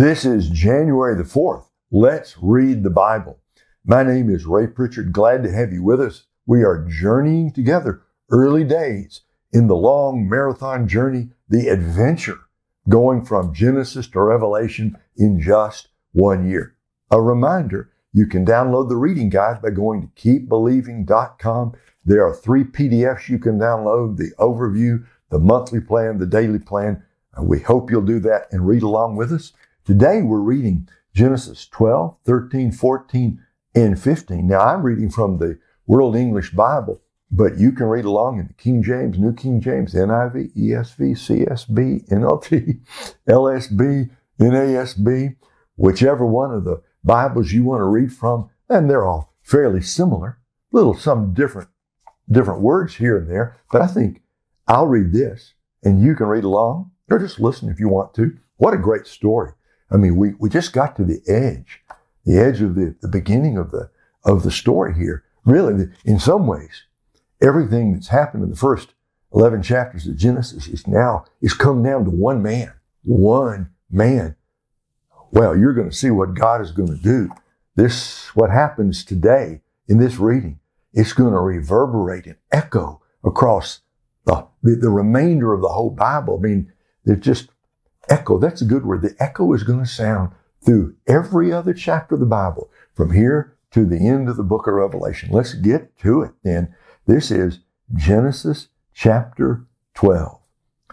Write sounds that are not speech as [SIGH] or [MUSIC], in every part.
This is January the 4th. Let's read the Bible. My name is Ray Pritchard. Glad to have you with us. We are journeying together early days in the long marathon journey, the adventure going from Genesis to Revelation in just one year. A reminder, you can download the reading guide by going to keepbelieving.com. There are three PDFs you can download, the overview, the monthly plan, the daily plan. We hope you'll do that and read along with us. Today we're reading Genesis 12, 13, 14, and 15. Now I'm reading from the World English Bible, but you can read along in the King James, New King James, NIV, ESV, CSB, NLT, LSB, [LAUGHS] NASB, whichever one of the Bibles you want to read from, and they're all fairly similar. Little some different different words here and there, but I think I'll read this and you can read along or just listen if you want to. What a great story. I mean, we, we just got to the edge, the edge of the, the beginning of the, of the story here. Really, in some ways, everything that's happened in the first 11 chapters of Genesis is now, is come down to one man, one man. Well, you're going to see what God is going to do. This, what happens today in this reading, it's going to reverberate and echo across the, the, the remainder of the whole Bible. I mean, there's just echo. That's a good word. The echo is going to sound through every other chapter of the Bible from here to the end of the book of Revelation. Let's get to it then. This is Genesis chapter 12.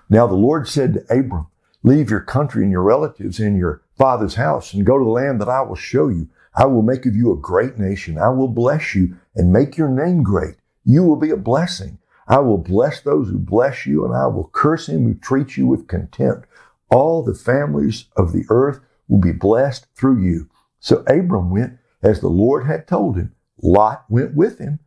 Now the Lord said to Abram, leave your country and your relatives in your father's house and go to the land that I will show you. I will make of you a great nation. I will bless you and make your name great. You will be a blessing. I will bless those who bless you and I will curse him who treats you with contempt. All the families of the earth will be blessed through you. So Abram went as the Lord had told him. Lot went with him.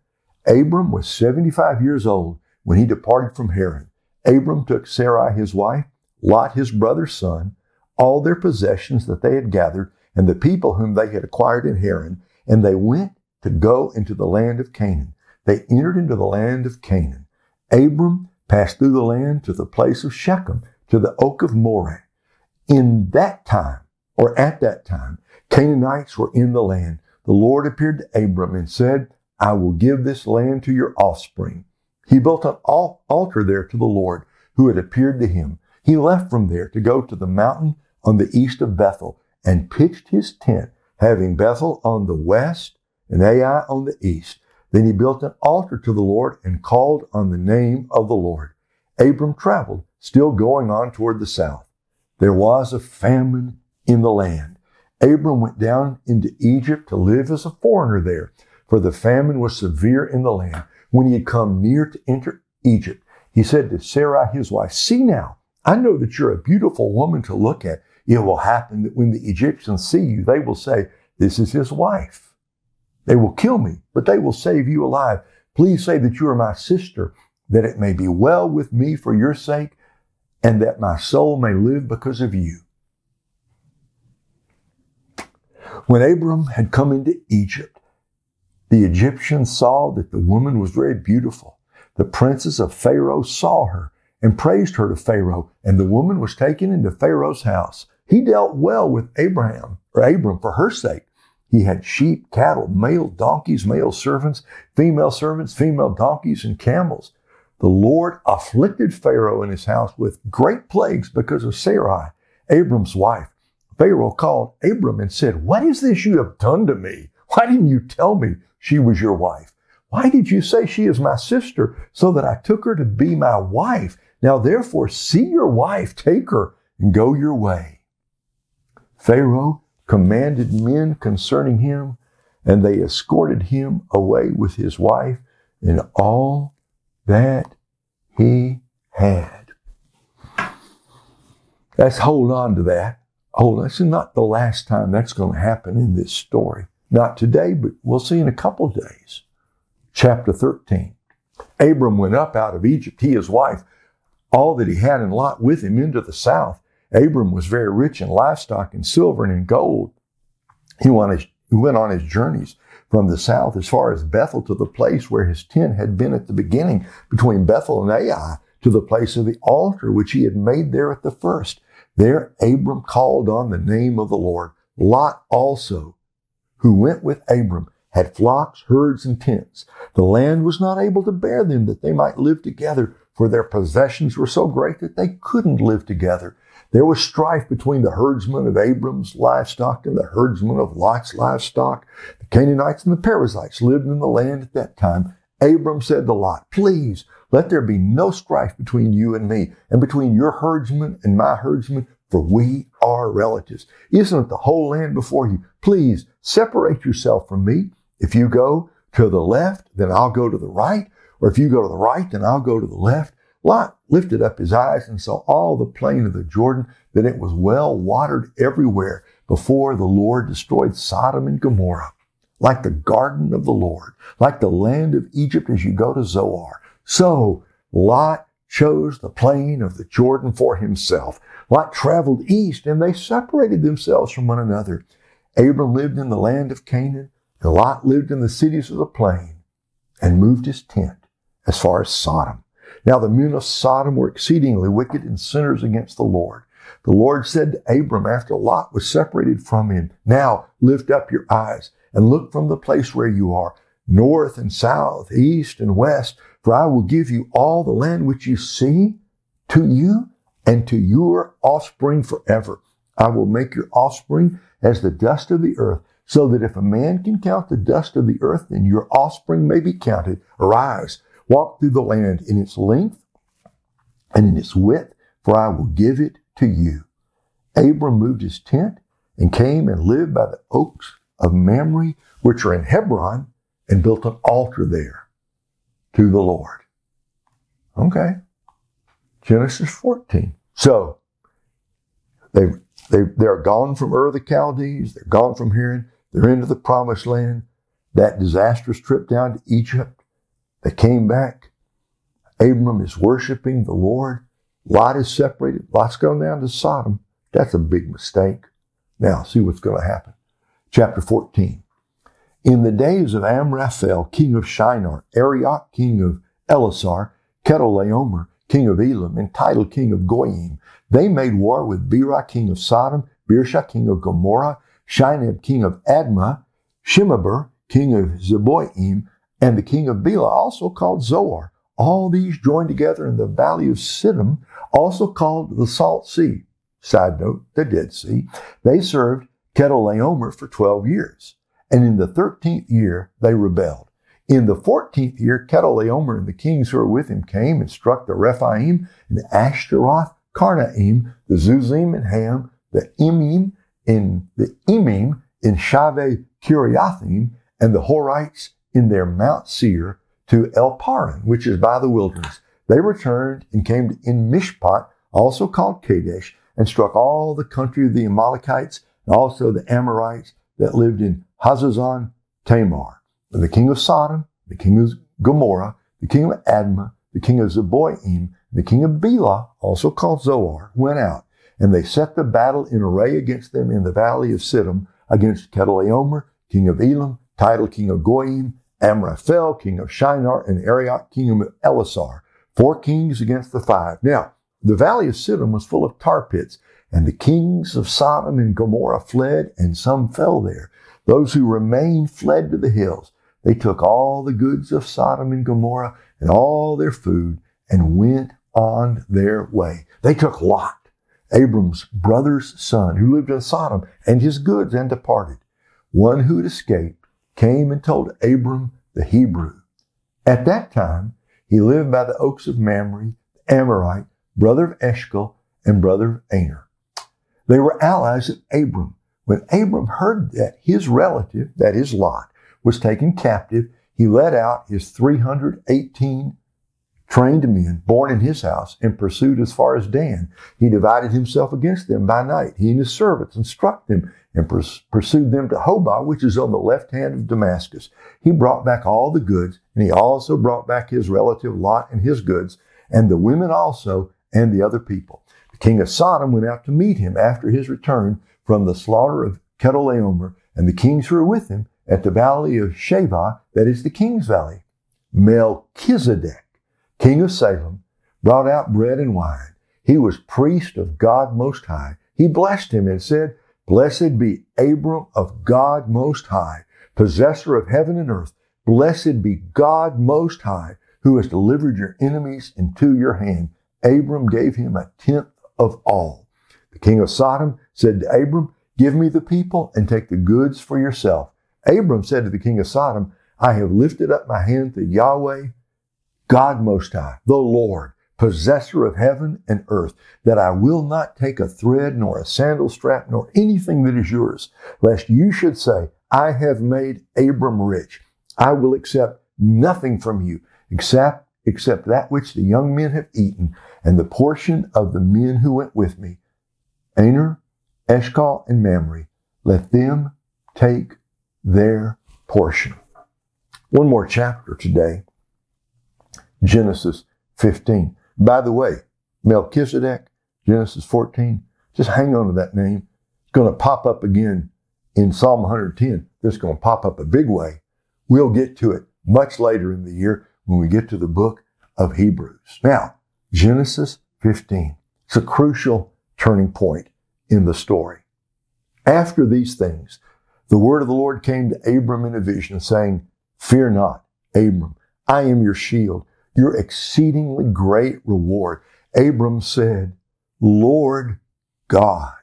Abram was 75 years old when he departed from Haran. Abram took Sarai his wife, Lot his brother's son, all their possessions that they had gathered, and the people whom they had acquired in Haran, and they went to go into the land of Canaan. They entered into the land of Canaan. Abram passed through the land to the place of Shechem, to the oak of Moreh. In that time, or at that time, Canaanites were in the land. The Lord appeared to Abram and said, I will give this land to your offspring. He built an altar there to the Lord who had appeared to him. He left from there to go to the mountain on the east of Bethel and pitched his tent, having Bethel on the west and Ai on the east. Then he built an altar to the Lord and called on the name of the Lord. Abram traveled, still going on toward the south. There was a famine in the land. Abram went down into Egypt to live as a foreigner there, for the famine was severe in the land. When he had come near to enter Egypt, he said to Sarai, his wife, See now, I know that you're a beautiful woman to look at. It will happen that when the Egyptians see you, they will say, This is his wife. They will kill me, but they will save you alive. Please say that you are my sister, that it may be well with me for your sake, and that my soul may live because of you. When Abram had come into Egypt, the Egyptians saw that the woman was very beautiful. The princes of Pharaoh saw her and praised her to Pharaoh, and the woman was taken into Pharaoh's house. He dealt well with Abraham, or Abram, for her sake. He had sheep, cattle, male donkeys, male servants, female servants, female donkeys, and camels. The Lord afflicted Pharaoh and his house with great plagues because of Sarai, Abram's wife. Pharaoh called Abram and said, What is this you have done to me? Why didn't you tell me she was your wife? Why did you say she is my sister so that I took her to be my wife? Now therefore see your wife, take her, and go your way. Pharaoh commanded men concerning him, and they escorted him away with his wife and all that he had. Let's hold on to that. Hold on. This is not the last time that's going to happen in this story. Not today, but we'll see in a couple of days. Chapter 13. Abram went up out of Egypt, he, his wife, all that he had and Lot with him into the south Abram was very rich in livestock and silver and in gold. He went, his, he went on his journeys from the south as far as Bethel to the place where his tent had been at the beginning, between Bethel and Ai, to the place of the altar which he had made there at the first. There Abram called on the name of the Lord. Lot also, who went with Abram, had flocks, herds, and tents. The land was not able to bear them that they might live together, for their possessions were so great that they couldn't live together. There was strife between the herdsmen of Abram's livestock and the herdsmen of Lot's livestock. The Canaanites and the Perizzites lived in the land at that time. Abram said to Lot, Please, let there be no strife between you and me, and between your herdsmen and my herdsmen, for we are relatives. Isn't the whole land before you? Please separate yourself from me. If you go to the left, then I'll go to the right. Or if you go to the right, then I'll go to the left. Lot lifted up his eyes and saw all the plain of the Jordan, that it was well watered everywhere before the Lord destroyed Sodom and Gomorrah, like the garden of the Lord, like the land of Egypt as you go to Zoar. So Lot chose the plain of the Jordan for himself. Lot traveled east and they separated themselves from one another. Abram lived in the land of Canaan, and Lot lived in the cities of the plain and moved his tent as far as Sodom. Now the men of Sodom were exceedingly wicked and sinners against the Lord. The Lord said to Abram after Lot was separated from him, Now lift up your eyes and look from the place where you are, north and south, east and west, for I will give you all the land which you see to you and to your offspring forever. I will make your offspring as the dust of the earth, so that if a man can count the dust of the earth, then your offspring may be counted. Arise, walk through the land in its length and in its width, for I will give it to you. Abram moved his tent and came and lived by the oaks of Mamre, which are in Hebron, and built an altar there to the Lord. Okay. Genesis 14. So, they, they, they're gone from Ur the Chaldees. They're gone from here. They're into the promised land. That disastrous trip down to Egypt. They came back. Abram is worshiping the Lord. Lot is separated. Lot's going down to Sodom. That's a big mistake. Now, see what's going to happen. Chapter 14. In the days of Amraphel, king of Shinar, Arioch, king of Ellasar, Chedorlaomer, king of Elam, and Tidal, king of Goyim, they made war with Bera, king of Sodom, Birsha, king of Gomorrah, Shinab, king of Admah, Shemeber, king of Zeboim, and the king of Bela, also called Zoar. All these joined together in the valley of Siddim, also called the Salt Sea. Side note, the Dead Sea. They served Chedorlaomer for 12 years. And in the 13th year, they rebelled. In the 14th year, Chedorlaomer and the kings who were with him came and struck the Rephaim and the Ashteroth, Karnaim, the Zuzim and Ham, the Emim in the Emim in Shaveh Kiriathaim, and the Horites in their Mount Seir to El Paran, which is by the wilderness. They returned and came to En Mishpat, also called Kadesh, and struck all the country of the Amalekites and also the Amorites that lived in Hazazon Tamar. And the king of Sodom, the king of Gomorrah, the king of Admah, the king of Zeboim, the king of Bela, also called Zoar, went out, and they set the battle in array against them in the valley of Siddim, against Chedorlaomer, king of Elam, Tidal, king of Goyim, Amraphel, king of Shinar, and Arioch, king of Ellasar. Four kings against the five. Now, the valley of Siddim was full of tar pits, and the kings of Sodom and Gomorrah fled, and some fell there. Those who remained fled to the hills. They took all the goods of Sodom and Gomorrah and all their food and went on their way. They took Lot, Abram's brother's son, who lived in Sodom, and his goods and departed. One who had escaped came and told Abram the Hebrew. At that time, he lived by the oaks of Mamre, the Amorite, brother of Eshcol, and brother of Aner. They were allies of Abram. When Abram heard that his relative, that is Lot, was taken captive, he led out his 318 trained men born in his house and pursued as far as Dan. He divided himself against them by night, he and his servants, and struck them and pursued them to Hobah, which is on the left hand of Damascus. He brought back all the goods, and he also brought back his relative Lot and his goods, and the women also, and the other people. The king of Sodom went out to meet him after his return from the slaughter of Chedorlaomer, and the kings who were with him at the valley of Shaveh, that is the king's valley. Melchizedek king of Salem, brought out bread and wine. he was priest of God Most High. He blessed him and said, Blessed be Abram of God Most High, possessor of heaven and earth. Blessed be God Most High, who has delivered your enemies into your hand. Abram gave him a tenth of all. The king of Sodom said to Abram, Give me the people and take the goods for yourself. Abram said to the king of Sodom, I have lifted up my hand to Yahweh, God Most High, the Lord, possessor of heaven and earth, that I will not take a thread nor a sandal strap nor anything that is yours, lest you should say, I have made Abram rich. I will accept nothing from you except, except that which the young men have eaten and the portion of the men who went with me. Aner, Eshcol, and Mamre, let them take their portion. One more chapter today. Genesis 15. By the way, Melchizedek, Genesis 14, just hang on to that name. It's going to pop up again in Psalm 110. This is going to pop up a big way. We'll get to it much later in the year when we get to the book of Hebrews. Now, Genesis 15. It's a crucial turning point in the story. After these things, the word of the Lord came to Abram in a vision saying, Fear not, Abram. I am your shield, your exceedingly great reward. Abram said, Lord God,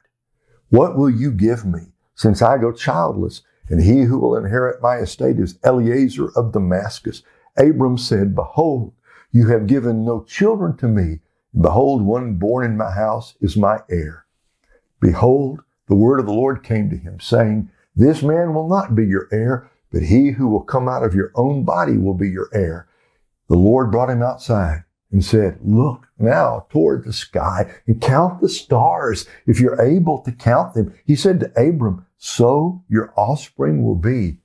what will you give me since I go childless? And he who will inherit my estate is Eliezer of Damascus. Abram said, Behold, you have given no children to me. Behold, one born in my house is my heir. Behold, the word of the Lord came to him, saying, This man will not be your heir, but he who will come out of your own body will be your heir. The Lord brought him outside and said, Look now toward the sky and count the stars if you're able to count them. He said to Abram, So your offspring will be.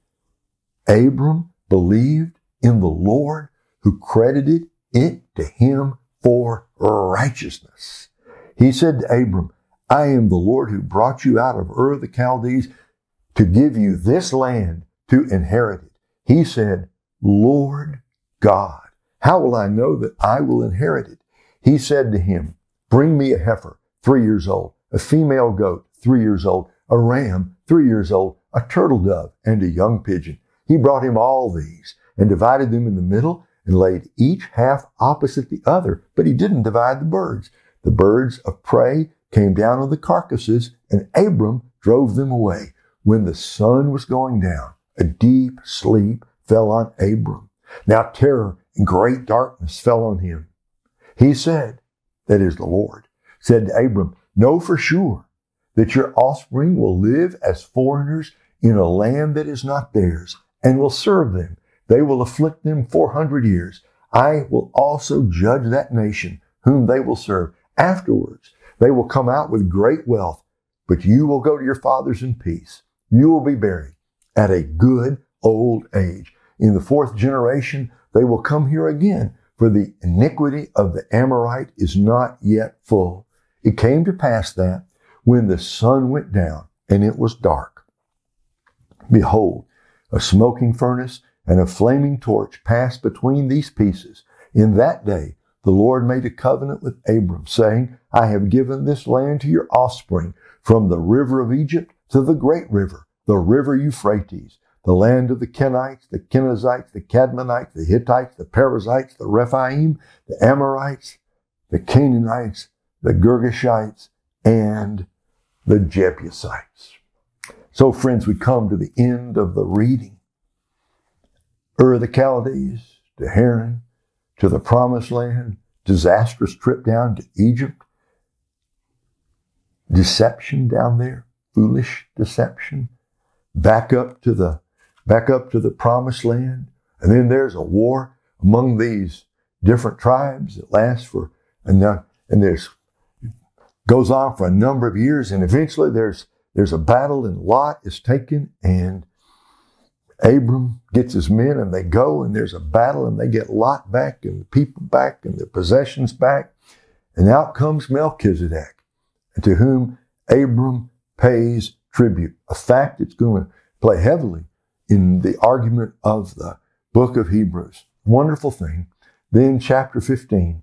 Abram believed in the Lord who credited it to him for righteousness. He said to Abram, I am the Lord who brought you out of Ur of the Chaldees to give you this land to inherit it. He said, Lord God, how will I know that I will inherit it? He said to him, Bring me a heifer, three years old, a female goat, three years old, a ram, three years old, a turtle dove, and a young pigeon. He brought him all these and divided them in the middle and laid each half opposite the other, but he didn't divide the birds. The birds of prey came down on the carcasses, and Abram drove them away. When the sun was going down, a deep sleep fell on Abram. Now terror great darkness fell on him. He said, that is the Lord, said to Abram, Know for sure that your offspring will live as foreigners in a land that is not theirs and will serve them. They will afflict them 400 years. I will also judge that nation whom they will serve. Afterwards, they will come out with great wealth, but you will go to your fathers in peace. You will be buried at a good old age. In the fourth generation, they will come here again, for the iniquity of the Amorite is not yet full. It came to pass that when the sun went down and it was dark, behold, a smoking furnace and a flaming torch passed between these pieces. In that day, the Lord made a covenant with Abram, saying, I have given this land to your offspring from the river of Egypt to the great river, the river Euphrates, the land of the Kenites, the Kenizzites, the Cadmonites, the Hittites, the Perizzites, the Rephaim, the Amorites, the Canaanites, the Girgashites, and the Jebusites. So, friends, we come to the end of the reading. Ur the Chaldees to Haran to the Promised Land, disastrous trip down to Egypt, deception down there, foolish deception, back up to the back up to the promised land. And then there's a war among these different tribes that lasts for, and, and there's, goes on for a number of years. And eventually there's, there's a battle and Lot is taken and Abram gets his men and they go and there's a battle and they get Lot back and the people back and the possessions back. And out comes Melchizedek to whom Abram pays tribute, a fact that's going to play heavily in the argument of the book of Hebrews. Wonderful thing. Then chapter 15,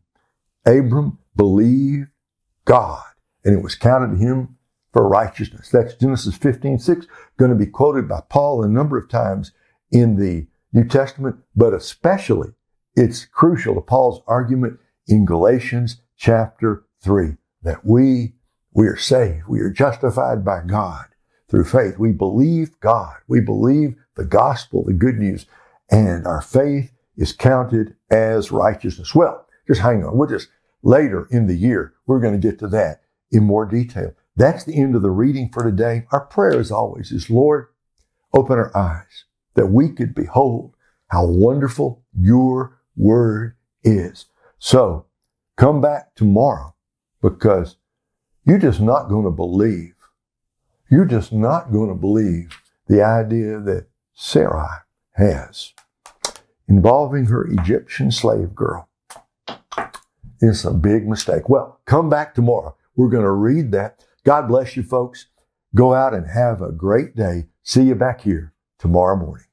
Abram believed God, and it was counted to him for righteousness. That's Genesis 15, 6, going to be quoted by Paul a number of times in the New Testament, but especially it's crucial to Paul's argument in Galatians chapter 3 that we, we are saved. We are justified by God through faith. We believe God. We believe the gospel, the good news, and our faith is counted as righteousness. Well, just hang on. We'll just later in the year, we're going to get to that in more detail. That's the end of the reading for today. Our prayer, as always, is Lord, open our eyes that we could behold how wonderful your word is. So come back tomorrow because you're just not going to believe. You're just not going to believe the idea that Sarai has involving her Egyptian slave girl. It's a big mistake. Well, come back tomorrow. We're going to read that. God bless you, folks. Go out and have a great day. See you back here tomorrow morning.